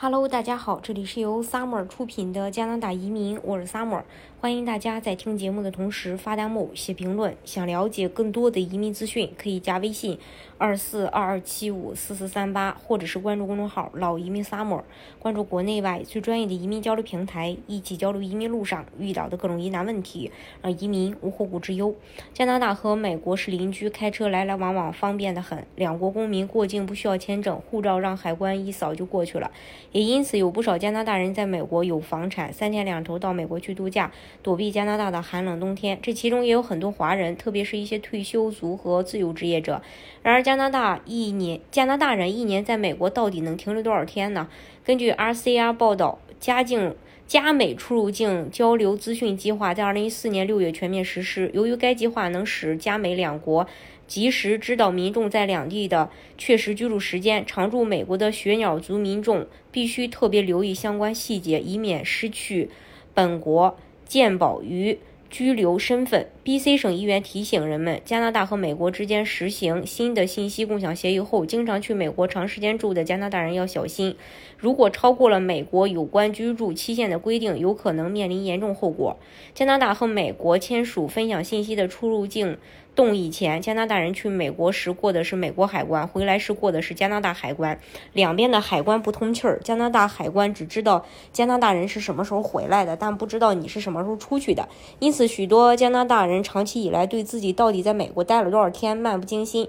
Hello，大家好，这里是由 Summer 出品的加拿大移民，我是 Summer，欢迎大家在听节目的同时发弹幕、写评论。想了解更多的移民资讯，可以加微信二四二二七五四四三八，或者是关注公众号“老移民 Summer”，关注国内外最专业的移民交流平台，一起交流移民路上遇到的各种疑难问题，让移民无后顾之忧。加拿大和美国是邻居，开车来来往往方便的很，两国公民过境不需要签证，护照让海关一扫就过去了。也因此，有不少加拿大人在美国有房产，三天两头到美国去度假，躲避加拿大的寒冷冬天。这其中也有很多华人，特别是一些退休族和自由职业者。然而，加拿大一年加拿大人一年在美国到底能停留多少天呢？根据 RCR 报道，家境加美出入境交流资讯计划在二零一四年六月全面实施。由于该计划能使加美两国及时知道民众在两地的确实居住时间。常驻美国的雪鸟族民众必须特别留意相关细节，以免失去本国健保与居留身份。B.C. 省议员提醒人们，加拿大和美国之间实行新的信息共享协议后，经常去美国长时间住的加拿大人要小心。如果超过了美国有关居住期限的规定，有可能面临严重后果。加拿大和美国签署分享信息的出入境动以前，加拿大人去美国时过的是美国海关，回来时过的是加拿大海关，两边的海关不通气儿。加拿大海关只知道加拿大人是什么时候回来的，但不知道你是什么时候出去的。因此，许多加拿大人。长期以来对自己到底在美国待了多少天漫不经心，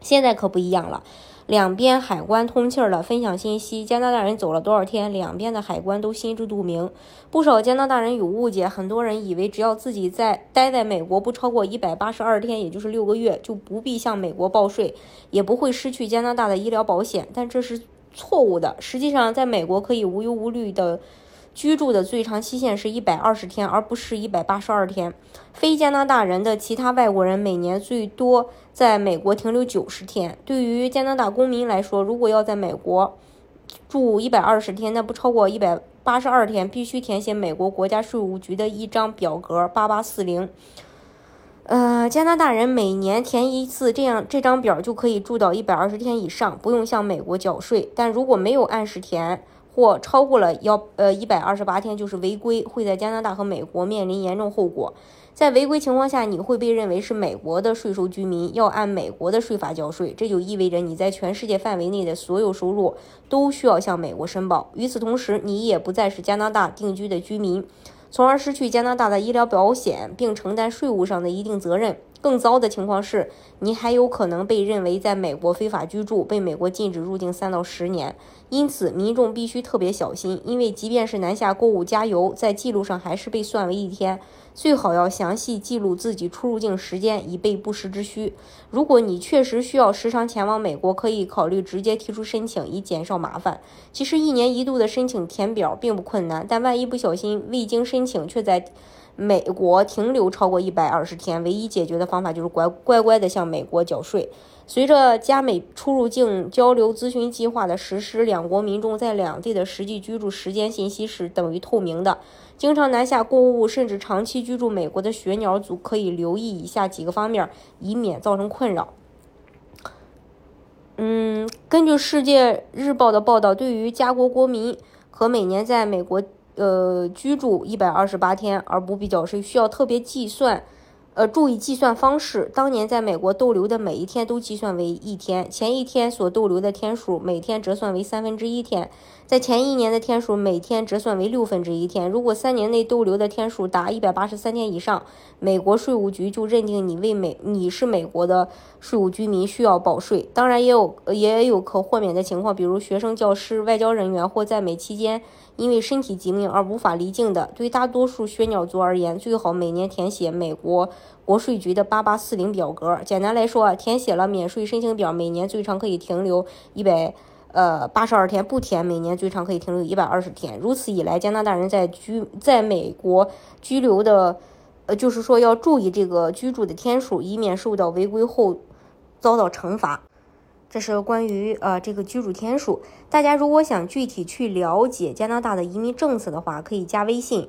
现在可不一样了，两边海关通气儿了，分享信息，加拿大人走了多少天，两边的海关都心知肚明。不少加拿大人有误解，很多人以为只要自己在待在美国不超过一百八十二天，也就是六个月，就不必向美国报税，也不会失去加拿大的医疗保险，但这是错误的。实际上，在美国可以无忧无虑的。居住的最长期限是一百二十天，而不是一百八十二天。非加拿大人的其他外国人每年最多在美国停留九十天。对于加拿大公民来说，如果要在美国住一百二十天，那不超过一百八十二天，必须填写美国国家税务局的一张表格八八四零。呃，加拿大人每年填一次，这样这张表就可以住到一百二十天以上，不用向美国缴税。但如果没有按时填，或超过了要呃一百二十八天就是违规，会在加拿大和美国面临严重后果。在违规情况下，你会被认为是美国的税收居民，要按美国的税法交税。这就意味着你在全世界范围内的所有收入都需要向美国申报。与此同时，你也不再是加拿大定居的居民，从而失去加拿大的医疗保险，并承担税务上的一定责任。更糟的情况是，你还有可能被认为在美国非法居住，被美国禁止入境三到十年。因此，民众必须特别小心，因为即便是南下购物、加油，在记录上还是被算为一天。最好要详细记录自己出入境时间，以备不时之需。如果你确实需要时常前往美国，可以考虑直接提出申请，以减少麻烦。其实，一年一度的申请填表并不困难，但万一不小心未经申请，却在美国停留超过一百二十天，唯一解决的方法就是乖乖乖的向美国缴税。随着加美出入境交流咨询计划的实施，两国民众在两地的实际居住时间信息是等于透明的。经常南下购物甚至长期居住美国的学鸟族可以留意以下几个方面，以免造成困扰。嗯，根据《世界日报》的报道，对于加国国民和每年在美国。呃，居住一百二十八天而不必缴税，需要特别计算。呃，注意计算方式。当年在美国逗留的每一天都计算为一天，前一天所逗留的天数每天折算为三分之一天，在前一年的天数每天折算为六分之一天。如果三年内逗留的天数达一百八十三天以上，美国税务局就认定你为美你是美国的税务居民，需要报税。当然，也有也有可豁免的情况，比如学生、教师、外交人员或在美期间因为身体疾病而无法离境的。对大多数血鸟族而言，最好每年填写美国。国税局的八八四零表格，简单来说，填写了免税申请表，每年最长可以停留一百呃八十二天；不填，每年最长可以停留一百二十天。如此以来，加拿大人在居在美国居留的，呃，就是说要注意这个居住的天数，以免受到违规后遭到惩罚。这是关于呃这个居住天数。大家如果想具体去了解加拿大的移民政策的话，可以加微信。